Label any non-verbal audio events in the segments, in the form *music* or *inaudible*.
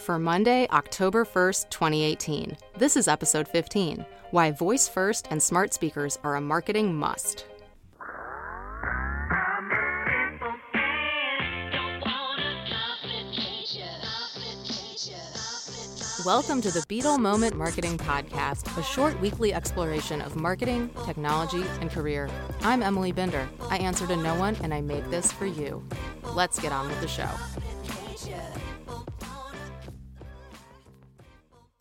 for Monday, October 1st, 2018. This is episode 15 Why Voice First and Smart Speakers Are a Marketing Must. Welcome to the Beetle Moment Marketing Podcast, a short weekly exploration of marketing, technology, and career. I'm Emily Binder. I answer to no one, and I make this for you. Let's get on with the show.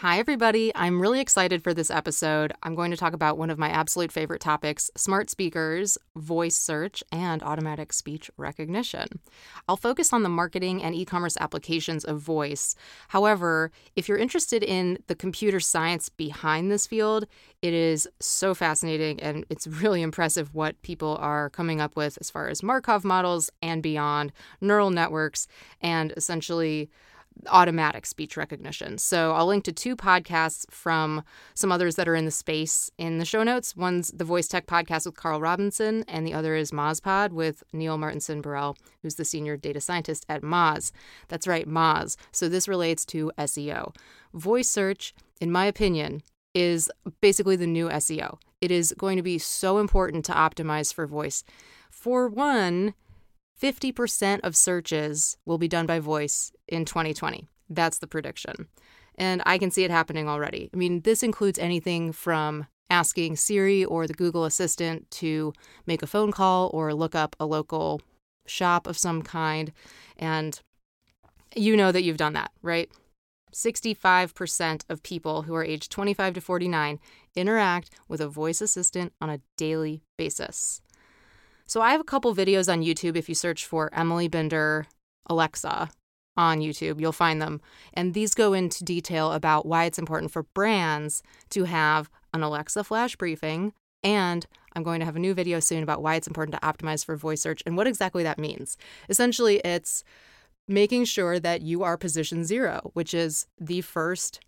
Hi, everybody. I'm really excited for this episode. I'm going to talk about one of my absolute favorite topics smart speakers, voice search, and automatic speech recognition. I'll focus on the marketing and e commerce applications of voice. However, if you're interested in the computer science behind this field, it is so fascinating and it's *laughs* really impressive what people are coming up with as far as Markov models and beyond, neural networks, and essentially automatic speech recognition. So I'll link to two podcasts from some others that are in the space in the show notes. One's the Voice Tech podcast with Carl Robinson, and the other is MozPod with Neil Martinson Burrell, who's the senior data scientist at Moz. That's right, Moz. So this relates to SEO. Voice search, in my opinion, is basically the new SEO. It is going to be so important to optimize for voice. For one, 50% of searches will be done by voice in 2020. That's the prediction. And I can see it happening already. I mean, this includes anything from asking Siri or the Google Assistant to make a phone call or look up a local shop of some kind. And you know that you've done that, right? 65% of people who are aged 25 to 49 interact with a voice assistant on a daily basis. So I have a couple videos on YouTube. If you search for Emily Binder Alexa on YouTube, you'll find them. And these go into detail about why it's important for brands to have an Alexa flash briefing. And I'm going to have a new video soon about why it's important to optimize for voice search and what exactly that means. Essentially, it's making sure that you are position zero, which is the first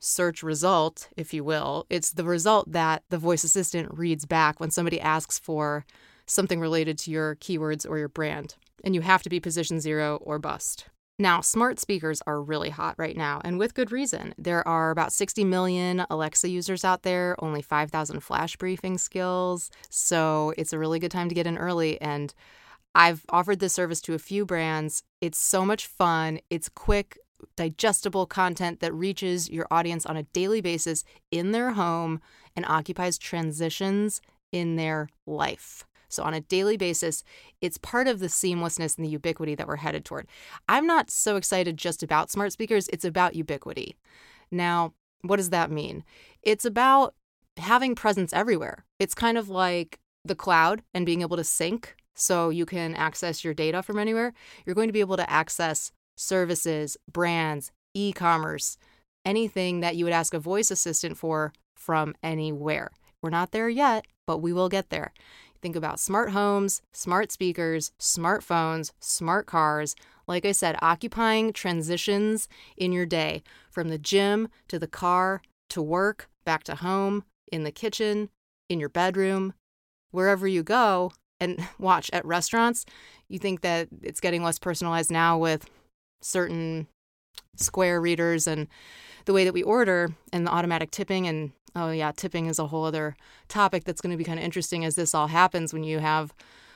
search result, if you will. It's the result that the voice assistant reads back when somebody asks for something related to your keywords or your brand. And you have to be position zero or bust. Now, smart speakers are really hot right now, and with good reason. There are about 60 million Alexa users out there, only 5,000 flash briefing skills. So it's a really good time to get in early. And I've offered this service to a few brands. It's so much fun, it's quick, digestible content that reaches your audience on a daily basis in their home and occupies transitions in their life. So, on a daily basis, it's part of the seamlessness and the ubiquity that we're headed toward. I'm not so excited just about smart speakers, it's about ubiquity. Now, what does that mean? It's about having presence everywhere. It's kind of like the cloud and being able to sync so you can access your data from anywhere. You're going to be able to access services, brands, e commerce, anything that you would ask a voice assistant for from anywhere. We're not there yet, but we will get there. Think about smart homes, smart speakers, smartphones, smart cars. Like I said, occupying transitions in your day from the gym to the car to work, back to home, in the kitchen, in your bedroom, wherever you go. And *laughs* watch at restaurants, you think that it's getting less personalized now with certain square readers and the way that we order and the automatic tipping and oh yeah, tipping is a whole other topic that's going to be kind of interesting as this all happens when you have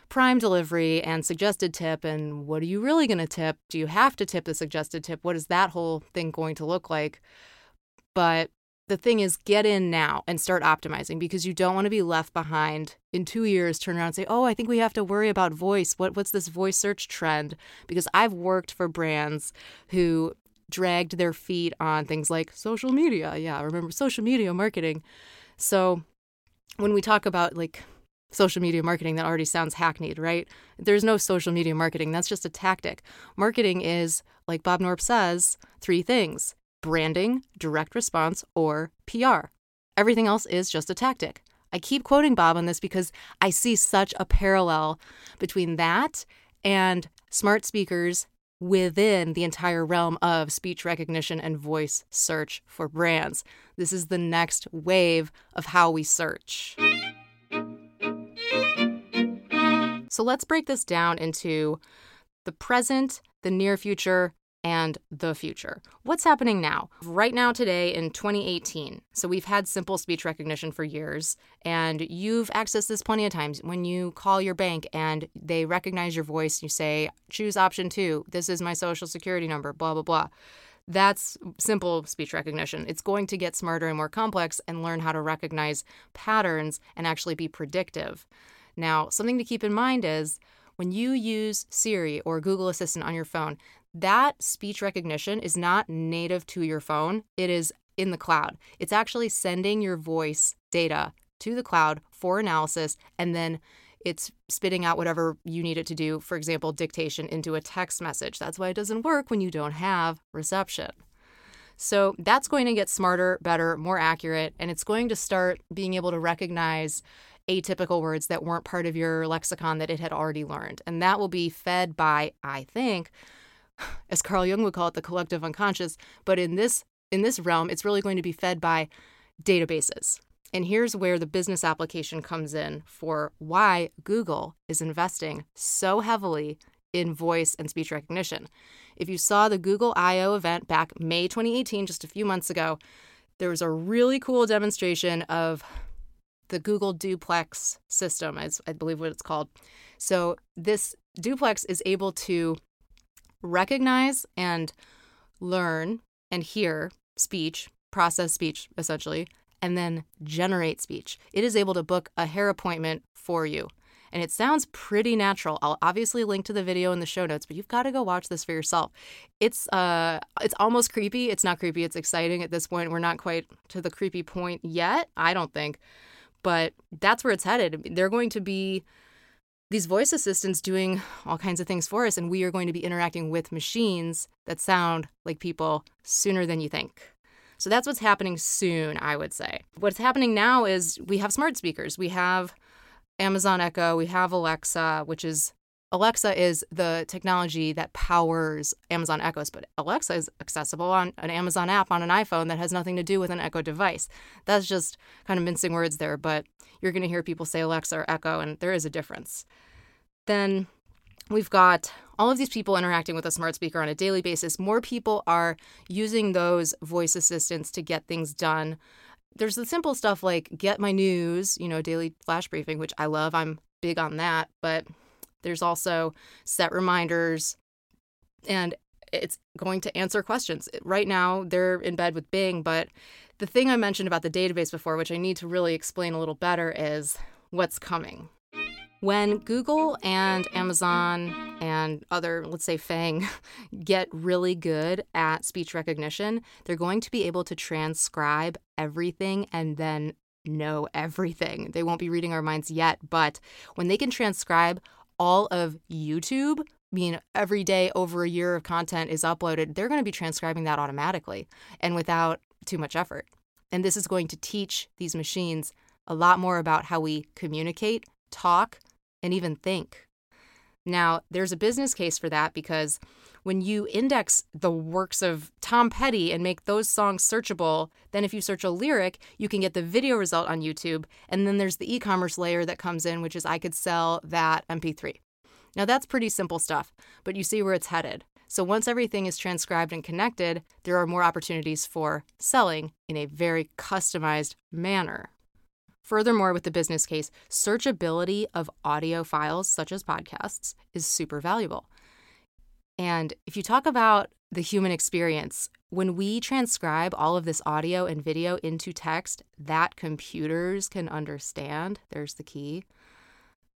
prime delivery and suggested tip and what are you really going to tip? Do you have to tip the suggested tip? What is that whole thing going to look like? But the thing is get in now and start optimizing because you don't want to be left behind in 2 years turn around and say, "Oh, I think we have to worry about voice. What what's this voice search trend?" Because I've worked for brands who dragged their feet on things like social media. Yeah, remember social media marketing. So when we talk about like social media marketing, that already sounds hackneyed, right? There's no social media marketing. That's just a tactic. Marketing is, like Bob Knorpp says, three things branding, direct response, or PR. Everything else is just a tactic. I keep quoting Bob on this because I see such a parallel between that and smart speakers within the entire realm of speech recognition and voice search for brands. This is the next wave of how we search. So let's break this down into the present, the near future, and the future. What's happening now? Right now, today in 2018. So we've had simple speech recognition for years, and you've accessed this plenty of times. When you call your bank and they recognize your voice, you say, choose option two. This is my social security number, blah, blah, blah. That's simple speech recognition. It's going to get smarter and more complex and learn how to recognize patterns and actually be predictive. Now, something to keep in mind is when you use Siri or Google Assistant on your phone, that speech recognition is not native to your phone, it is in the cloud. It's actually sending your voice data to the cloud for analysis and then it's spitting out whatever you need it to do, for example, dictation into a text message. That's why it doesn't work when you don't have reception. So that's going to get smarter, better, more accurate, and it's going to start being able to recognize atypical words that weren't part of your lexicon that it had already learned. And that will be fed by, I think, *laughs* as Carl Jung would call it, the collective unconscious. But in this in this realm, it's really going to be fed by databases. And here's where the business application comes in for why Google is investing so heavily in voice and speech recognition. If you saw the Google I/O event back May 2018, just a few months ago, there was a really cool demonstration of the Google Duplex system, as I believe what it's called. So this duplex is able to recognize and learn and hear speech, process speech essentially, and then generate speech. It is able to book a hair appointment for you. And it sounds pretty natural. I'll obviously link to the video in the show notes, but you've got to go watch this for yourself. It's uh it's almost creepy. It's not creepy, it's exciting at this point. We're not quite to the creepy point yet, I don't think. But that's where it's headed. They're going to be these voice assistants doing all kinds of things for us, and we are going to be interacting with machines that sound like people sooner than you think. So that's what's happening soon, I would say. What's happening now is we have smart speakers. We have Amazon Echo, we have Alexa, which is Alexa is the technology that powers Amazon Echoes, but Alexa is accessible on an Amazon app on an iPhone that has nothing to do with an Echo device. That's just kind of mincing words there, but you're going to hear people say Alexa or Echo, and there is a difference. Then we've got all of these people interacting with a smart speaker on a daily basis. More people are using those voice assistants to get things done. There's the simple stuff like get my news, you know, daily flash briefing, which I love. I'm big on that, but there's also set reminders and it's going to answer questions. Right now, they're in bed with Bing, but the thing I mentioned about the database before, which I need to really explain a little better, is what's coming. When Google and Amazon and other, let's say FANG, *laughs* get really good at speech recognition, they're going to be able to transcribe everything and then know everything. They won't be reading our minds yet, but when they can transcribe all of YouTube, I mean, every day over a year of content is uploaded, they're going to be transcribing that automatically and without too much effort. And this is going to teach these machines a lot more about how we communicate, talk, and even think. Now, there's a business case for that because when you index the works of Tom Petty and make those songs searchable, then if you search a lyric, you can get the video result on YouTube. And then there's the e commerce layer that comes in, which is I could sell that MP3. Now, that's pretty simple stuff, but you see where it's headed. So, once everything is transcribed and connected, there are more opportunities for selling in a very customized manner. Furthermore, with the business case, searchability of audio files, such as podcasts, is super valuable. And if you talk about the human experience, when we transcribe all of this audio and video into text that computers can understand, there's the key,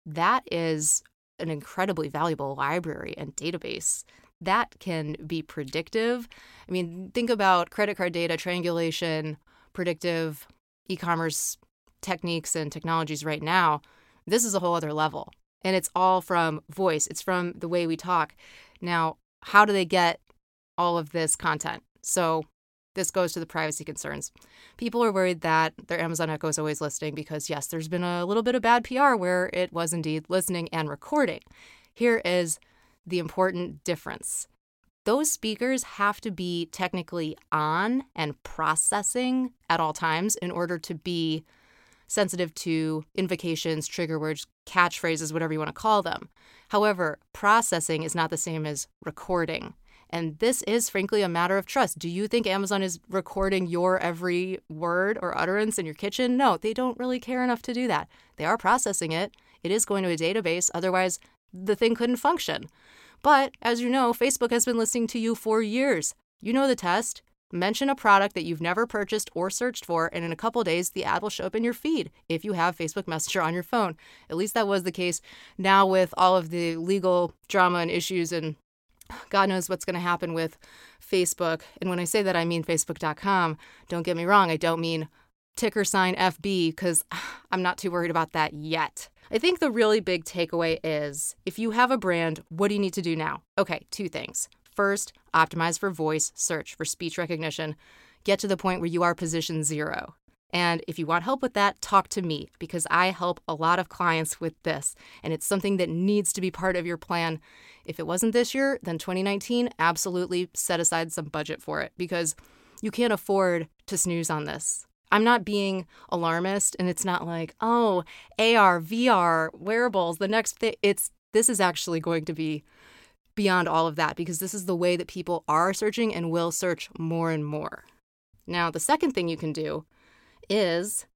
that is an incredibly valuable library and database that can be predictive. I mean, think about credit card data, triangulation, predictive e commerce techniques and technologies right now. This is a whole other level. And it's all from voice, it's from the way we talk. Now, how do they get all of this content? So, this goes to the privacy concerns. People are worried that their Amazon Echo is always listening because, yes, there's been a little bit of bad PR where it was indeed listening and recording. Here is the important difference those speakers have to be technically on and processing at all times in order to be sensitive to invocations, trigger words, catchphrases, whatever you want to call them. However, processing is not the same as recording. And this is frankly a matter of trust. Do you think Amazon is recording your every word or utterance in your kitchen? No, they don't really care enough to do that. They are processing it. It is going to a database, otherwise, the thing couldn't function. But as you know, Facebook has been listening to you for years. You know the test. Mention a product that you've never purchased or searched for, and in a couple days, the ad will show up in your feed if you have Facebook Messenger on your phone. At least that was the case. Now, with all of the legal drama and issues, and God knows what's going to happen with Facebook. And when I say that, I mean Facebook.com. Don't get me wrong, I don't mean ticker sign FB because *sighs* I'm not too worried about that yet. I think the really big takeaway is if you have a brand, what do you need to do now? Okay, two things. First, optimize for voice search for speech recognition. Get to the point where you are position zero. And if you want help with that, talk to me because I help a lot of clients with this. And it's something that needs to be part of your plan. If it wasn't this year, then 2019, absolutely set aside some budget for it because you can't afford to snooze on this. I'm not being alarmist and it's not like, oh, AR, VR, wearables, the next thing. It's this is actually going to be beyond all of that because this is the way that people are searching and will search more and more. Now, the second thing you can do is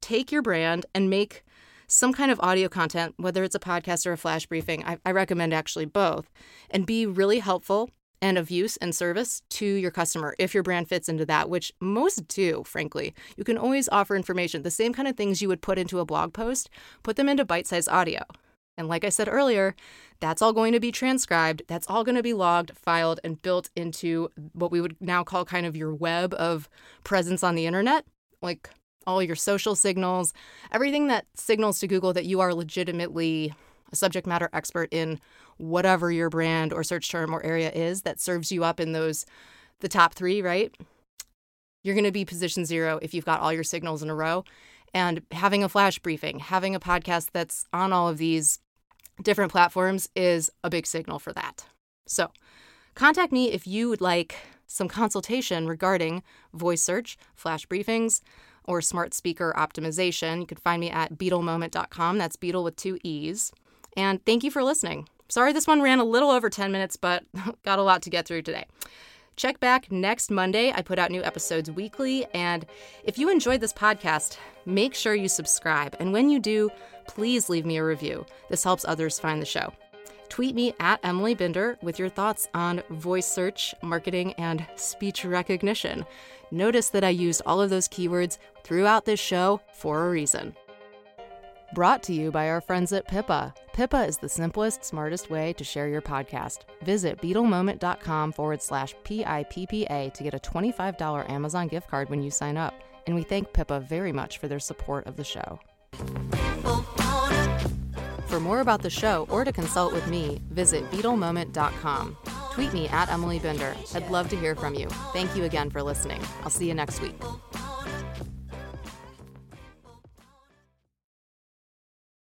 take your brand and make some kind of audio content, whether it's a podcast or a flash briefing. I, I, recommend actually both, and be really helpful and of use and service to your customer if your brand fits into that, which most do, frankly. You can always offer information, the same kind of things you would put into a blog post, put them into bite sized audio. And like I said earlier, that's all going to be transcribed. That's all going to be logged, filed, and built into what we would now call kind of your web of presence on the internet, like all your social signals, everything that signals to Google that you are legitimately a subject matter expert in whatever your brand or search term or area is that serves you up in those the top 3, right? You're going to be position 0 if you've got all your signals in a row. And having a flash briefing, having a podcast that's on all of these different platforms is a big signal for that. So, contact me if you would like some consultation regarding voice search, flash briefings, or smart speaker optimization. You can find me at beetlemoment.com. That's Beetle with two E's. And thank you for listening. Sorry this one ran a little over 10 minutes, but *laughs* got a lot to get through today. Check back next Monday. I put out new episodes weekly. And if you enjoyed this podcast, make sure you subscribe. And when you do, please leave me a review. This helps others find the show. Tweet me at Emily Binder with your thoughts on voice search, marketing, and speech recognition. Notice that I used all of those keywords throughout this show for a reason. Brought to you by our friends at Pippa. Pippa is the simplest, smartest way to share your podcast. Visit beetlemoment.com forward slash PIPPA to get a $25 Amazon gift card when you sign up. And we thank Pippa very much for their support of the show. For more about the show or to consult with me, visit beetlemoment.com. Tweet me at Emily Binder. I'd love to hear from you. Thank you again for listening. I'll see you next week.